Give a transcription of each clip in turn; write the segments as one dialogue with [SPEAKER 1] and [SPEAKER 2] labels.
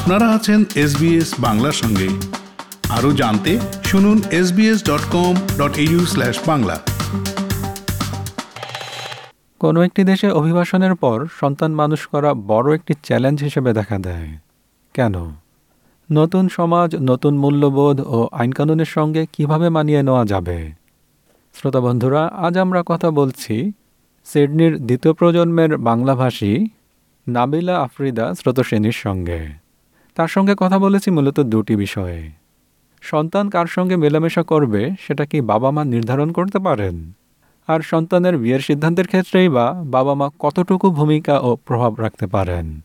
[SPEAKER 1] আপনারা আছেন এসবিএস বাংলার সঙ্গে। আরও জানতে শুনুন SBS dot com dot slash Bangla.
[SPEAKER 2] কোনো একটি দেশে অভিবাসনের পর সন্তান মানুষ করা বড় একটি চ্যালেঞ্জ হিসেবে দেখা দেয়। কেন? নতুন সমাজ, নতুন মূল্যবোধ ও আইনকানুনের সঙ্গে কীভাবে মানিয়ে নেওয়া যাবে? শ্রোতা বন্ধুরা, আজ আমরা কথা বলছি সিডনির দ্বিতীয় প্রজন্মের বাংলাভাষী নাবিলা আফরিদা স্রোতসেনীর সঙ্গে। তার সঙ্গে কথা বলেছি মূলত দুটি বিষয়ে। সন্তান কার সঙ্গে মেলামেশা করবে সেটা কি বাবা মা নির্ধারণ করতে পারেন? আর সন্তানের বিয়ের সিদ্ধান্তের ক্ষেত্রেই বা বাবা মা কতটুকু ভূমিকা ও প্রভাব রাখতে পারেন?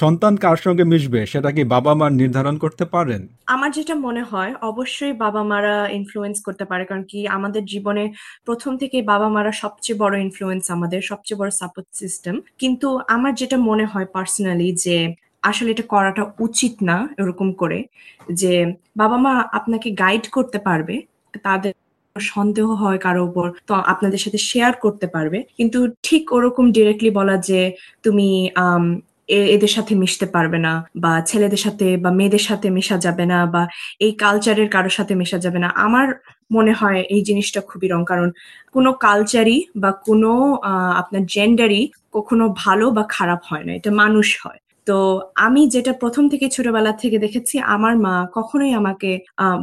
[SPEAKER 2] সন্তান কার সঙ্গে মিশবে, সেটা কি বাবা মা নির্ধারণ করতে পারেন?
[SPEAKER 3] আমার যেটা মনে হয়, অবশ্যই বাবা মারা ইনফ্লুয়েন্স করতে পারে, কারণ কি আমাদের জীবনে প্রথম থেকে বাবা মারা সবচেয়ে বড় ইনফ্লুয়েন্স আমাদের, সবচেয়ে বড় সাপোর্ট সিস্টেম কিন্তু আমার যেটা মনে হয় পার্সোনালি যে আসলে এটা করাটা উচিত না এরকম করে, যে বাবা মা আপনাকে গাইড করতে পারবে, তাদের সন্দেহ হয় কারও উপর, তো আপনাদের সাথে শেয়ার করতে পারবে। কিন্তু ঠিক ওরকম ডিরেক্টলি বলা যে তুমি এদের সাথে মিশতে পারবে না বা ছেলেদের সাথে বা মেয়েদের সাথে মেশা যাবে না বা এই কালচারের কারোর সাথে মেশা যাবে না। আমার মনে হয় এই জিনিসটা খুবই রং কারণ কোনো কালচারই বা কোনো আপনার জেন্ডারই কখনো ভালো বা খারাপ হয় না। এটা মানুষ হয়। তো আমি যেটা প্রথম থেকে ছোটবেলা থেকে দেখেছি, আমার মা কখনোই আমাকে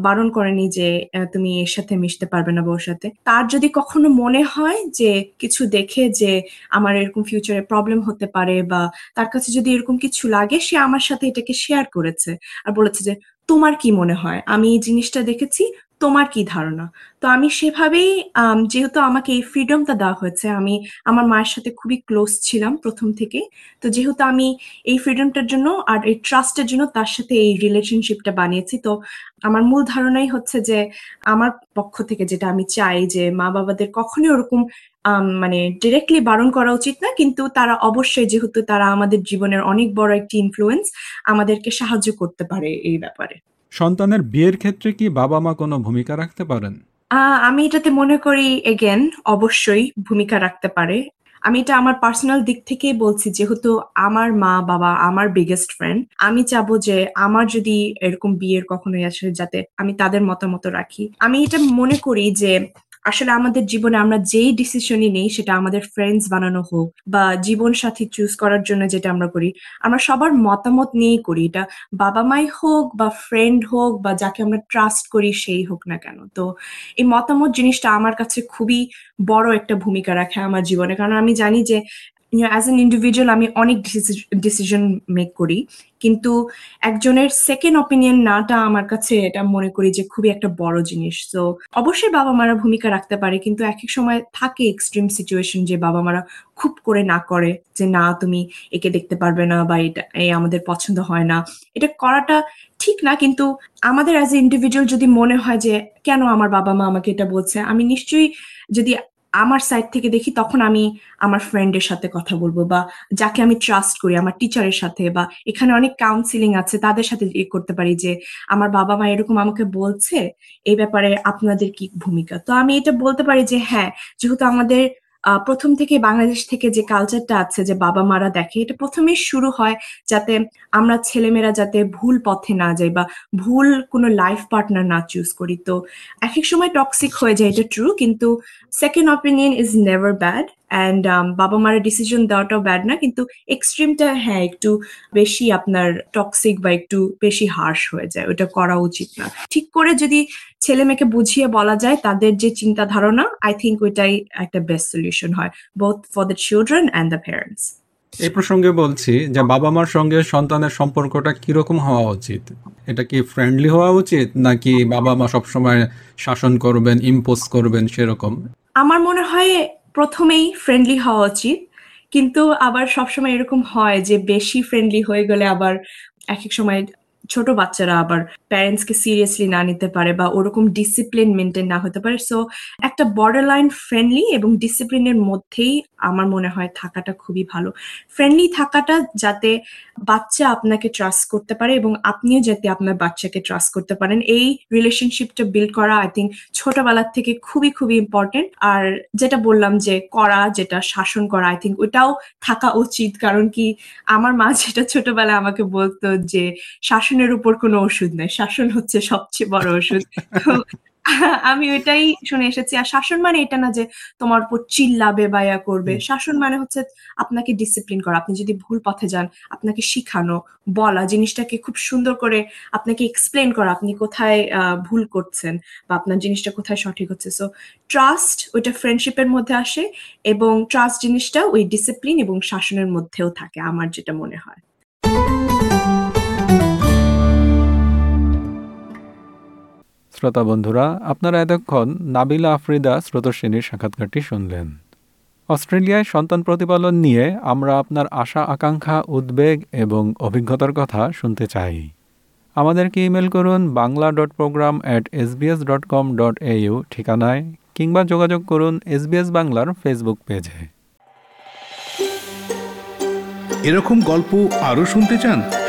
[SPEAKER 3] বারণ করেনি যে তুমি এর সাথে মিশতে পারবে না বউর সাথে। তার যদি কখনো মনে হয় যে, কিছু দেখে যে, আমার এরকম ফিউচারে প্রবলেম হতে পারে বা তার কাছে যদি এরকম কিছু লাগে, সে আমার সাথে এটাকে শেয়ার করেছে। আর বলেছে যে, তোমার কি মনে হয়? আমি এই জিনিসটা দেখেছি তোমার কি ধারণা? তো আমি সেভাবেই যেহেতু আমাকে এই ফ্রিডমটা দেওয়া হয়েছে, আমি আমার মায়ের সাথে খুবই ক্লোজ ছিলাম প্রথম থেকে। তো যেহেতু আমি এই ফ্রিডমটার জন্য আর এই ট্রাস্টের জন্য তার সাথে এই রিলেশনশিপটা বানিয়েছি, তো আমার মূল ধারণাই হচ্ছে যে আমার পক্ষ থেকে যেটা আমি চাই যে মা বাবাদের কখনোই ওরকম মানে ডিরেক্টলি বারণ করা উচিত না, কিন্তু তারা অবশ্যই যেহেতু তারা আমাদের জীবনের অনেক বড় একটি ইনফ্লুয়েন্স আমাদেরকে সাহায্য করতে পারে এই ব্যাপারে।
[SPEAKER 2] সন্তানের বিয়ের ক্ষেত্রে কি বাবা মা কোনো ভূমিকা রাখতে পারেন?
[SPEAKER 3] আমি এটাতে মনে করি এগেন অবশ্যই ভূমিকা রাখতে পারে। আমি এটা আমার পার্সোনাল দিক থেকে বলছি, যেহেতু আমার মা বাবা আমার বিগেস্ট ফ্রেন্ড আমি চাবো যে আমার যদি এরকম বিয়ের কখনোই আসে, যাতে আমি তাদের মতামত রাখি। আমি এটা মনে করি যে আসলে আমাদের জীবনে আমরা যেই ডিসিশনই নেই, সেটা আমাদের ফ্রেন্ডস বানানো হোক বা জীবন সাথী চুজ করার জন্য যেটা আমরা করি, আমরা সবার মতামত নিয়েই করি। এটা বাবা মাই হোক বা ফ্রেন্ড হোক বা যাকে আমরা ট্রাস্ট করি সেই হোক না কেন। তো এই মতামত জিনিসটা আমার কাছে খুবই বড় একটা ভূমিকা রাখে আমার জীবনে। কারণ আমি জানি যে অ্যাজ এন ইন্ডিভিজুয়াল আমি অনেক ডিসিশন মেক করি। কিন্তু একজনের সেকেন্ড অপিনিয়ন নাটা আমার কাছে এটা মনে করি যে খুবই একটা বড় জিনিস। তো অবশ্যই বাবা মারা ভূমিকা রাখতে পারে, কিন্তু এক এক সময় থাকে এক্সট্রিম সিচুয়েশন যে বাবা মারা খুব করে না করে যে, না, তুমি একে দেখতে পারবে না বা এটা এই আমাদের পছন্দ হয় না। এটা করাটা ঠিক না, কিন্তু আমাদের অ্যাজ এ ইন্ডিভিজুয়াল যদি মনে হয় যে, কেন আমার বাবা মা আমাকে এটা বলছে? আমি নিশ্চয়ই যদি আমার সাইড থেকে দেখি তখন আমি আমার ফ্রেন্ডের সাথে কথা বলব বা যাকে আমি ট্রাস্ট করি, আমার টিচারের সাথে বা এখানে অনেক কাউন্সিলিং আছে তাদের সাথে ইয়ে করতে পারি যে আমার বাবা মা এরকম আমাকে বলছে, এই ব্যাপারে আপনাদের কি ভূমিকা? তো আমি এটা বলতে পারি যে হ্যাঁ যেহেতু আমাদের প্রথম থেকে বাংলাদেশ থেকে যে কালচারটা আছে যে বাবা মারা দেখে, এটা প্রথমেই শুরু হয় যাতে আমরা ছেলেমেয়েরা যাতে ভুল পথে না যাই বা ভুল কোনো লাইফ পার্টনার না চুজ করি। তো এক এক সময় টক্সিক হয়ে যায়, এটা ট্রু কিন্তু second opinion is never bad and বাবা মারা ডিসিশন দেওয়াটাও ব্যাড না, কিন্তু এক্সট্রিমটা হ্যাঁ একটু বেশি আপনার টক্সিক বা একটু বেশি হার্শ হয়ে যায়, ওটা করা উচিত না। ঠিক করে যদি ছেলে মেয়েকে বুঝিয়ে বলা যায় তাদের যে চিন্তা ধারণা আই থিঙ্ক ওইটাই একটা বেস্ট সলিউশন হয় both for the children and the parents
[SPEAKER 2] এই প্রসঙ্গে বলছি যে বাবা মার সঙ্গে সন্তানের সম্পর্কটা কীরকম হওয়া উচিত? এটা কি ফ্রেন্ডলি হওয়া উচিত নাকি বাবা মা সবসময় শাসন করবেন ইম্পোজ করবেন সেরকম?
[SPEAKER 3] আমার মনে হয় প্রথমেই ফ্রেন্ডলি হওয়া উচিত কিন্তু আবার সবসময় এরকম হয় যে বেশি ফ্রেন্ডলি হয়ে গেলে আবার এক এক সময় ছোট বাচ্চারা আবার প্যারেন্টসকে সিরিয়াসলি না নিতে পারে বা ওরকম ডিসিপ্লিন মেনটেন না হতে পারে। সো একটা বর্ডার লাইন ফ্রেন্ডলি এবং ডিসিপ্লিনের মধ্যেই আমার মনে হয় থাকাটা খুবই ভালো। ফ্রেন্ডলি থাকাটা যাতে বাচ্চা আপনাকে ট্রাস্ট করতে পারে এবং আপনিও যাতে আপনার বাচ্চাকে ট্রাস্ট করতে পারেন। এই রিলেশনশিপটা বিল্ড করা আই থিঙ্ক ছোটবেলার থেকে খুবই খুবই ইম্পর্টেন্ট আর যেটা বললাম যে করা, যেটা শাসন করা আই থিঙ্ক ওটাও থাকা উচিত। কারণ কি আমার মা যেটা ছোটবেলায় আমাকে বলতো যে শাসনের উপর কোনো ওষুধ নেই। শাসন হচ্ছে সবচেয়ে বড় ওষুধ। আমি ওইটাই শুনে এসেছি। আর শাসন মানে এটা না যে তোমার উপর চিল্লাবে বা ইয়া করবে। শাসন মানে হচ্ছে আপনাকে ডিসিপ্লিন করা। আপনি যদি ভুল পথে যান আপনাকে শিখানো বলা জিনিসটাকে খুব সুন্দর করে আপনাকে এক্সপ্লেন করা আপনি কোথায় আহ, ভুল করছেন বা আপনার জিনিসটা কোথায় সঠিক হচ্ছে। সো ট্রাস্ট ওইটা ফ্রেন্ডশিপের মধ্যে আসে এবং ট্রাস্ট জিনিসটা ওই ডিসিপ্লিন এবং শাসনের মধ্যেও থাকে আমার যেটা মনে হয়।
[SPEAKER 2] শ্রোতা বন্ধুরা, আপনারা এতক্ষণ নাবিলা আফ্রিদা স্রোতশ্রেণীর সাক্ষাৎকারটি শুনলেন। অস্ট্রেলিয়ায় সন্তান প্রতিপালন নিয়ে আমরা আপনার আশা, আকাঙ্ক্ষা, উদ্বেগ এবং অভিজ্ঞতার কথা শুনতে চাই। আমাদেরকে ইমেল করুন Bangla dot program at SBS dot com dot AU ঠিকানায় কিংবা যোগাযোগ করুন এসবিএস বাংলার ফেসবুক পেজে।
[SPEAKER 1] এরকম গল্প আরও শুনতে চান?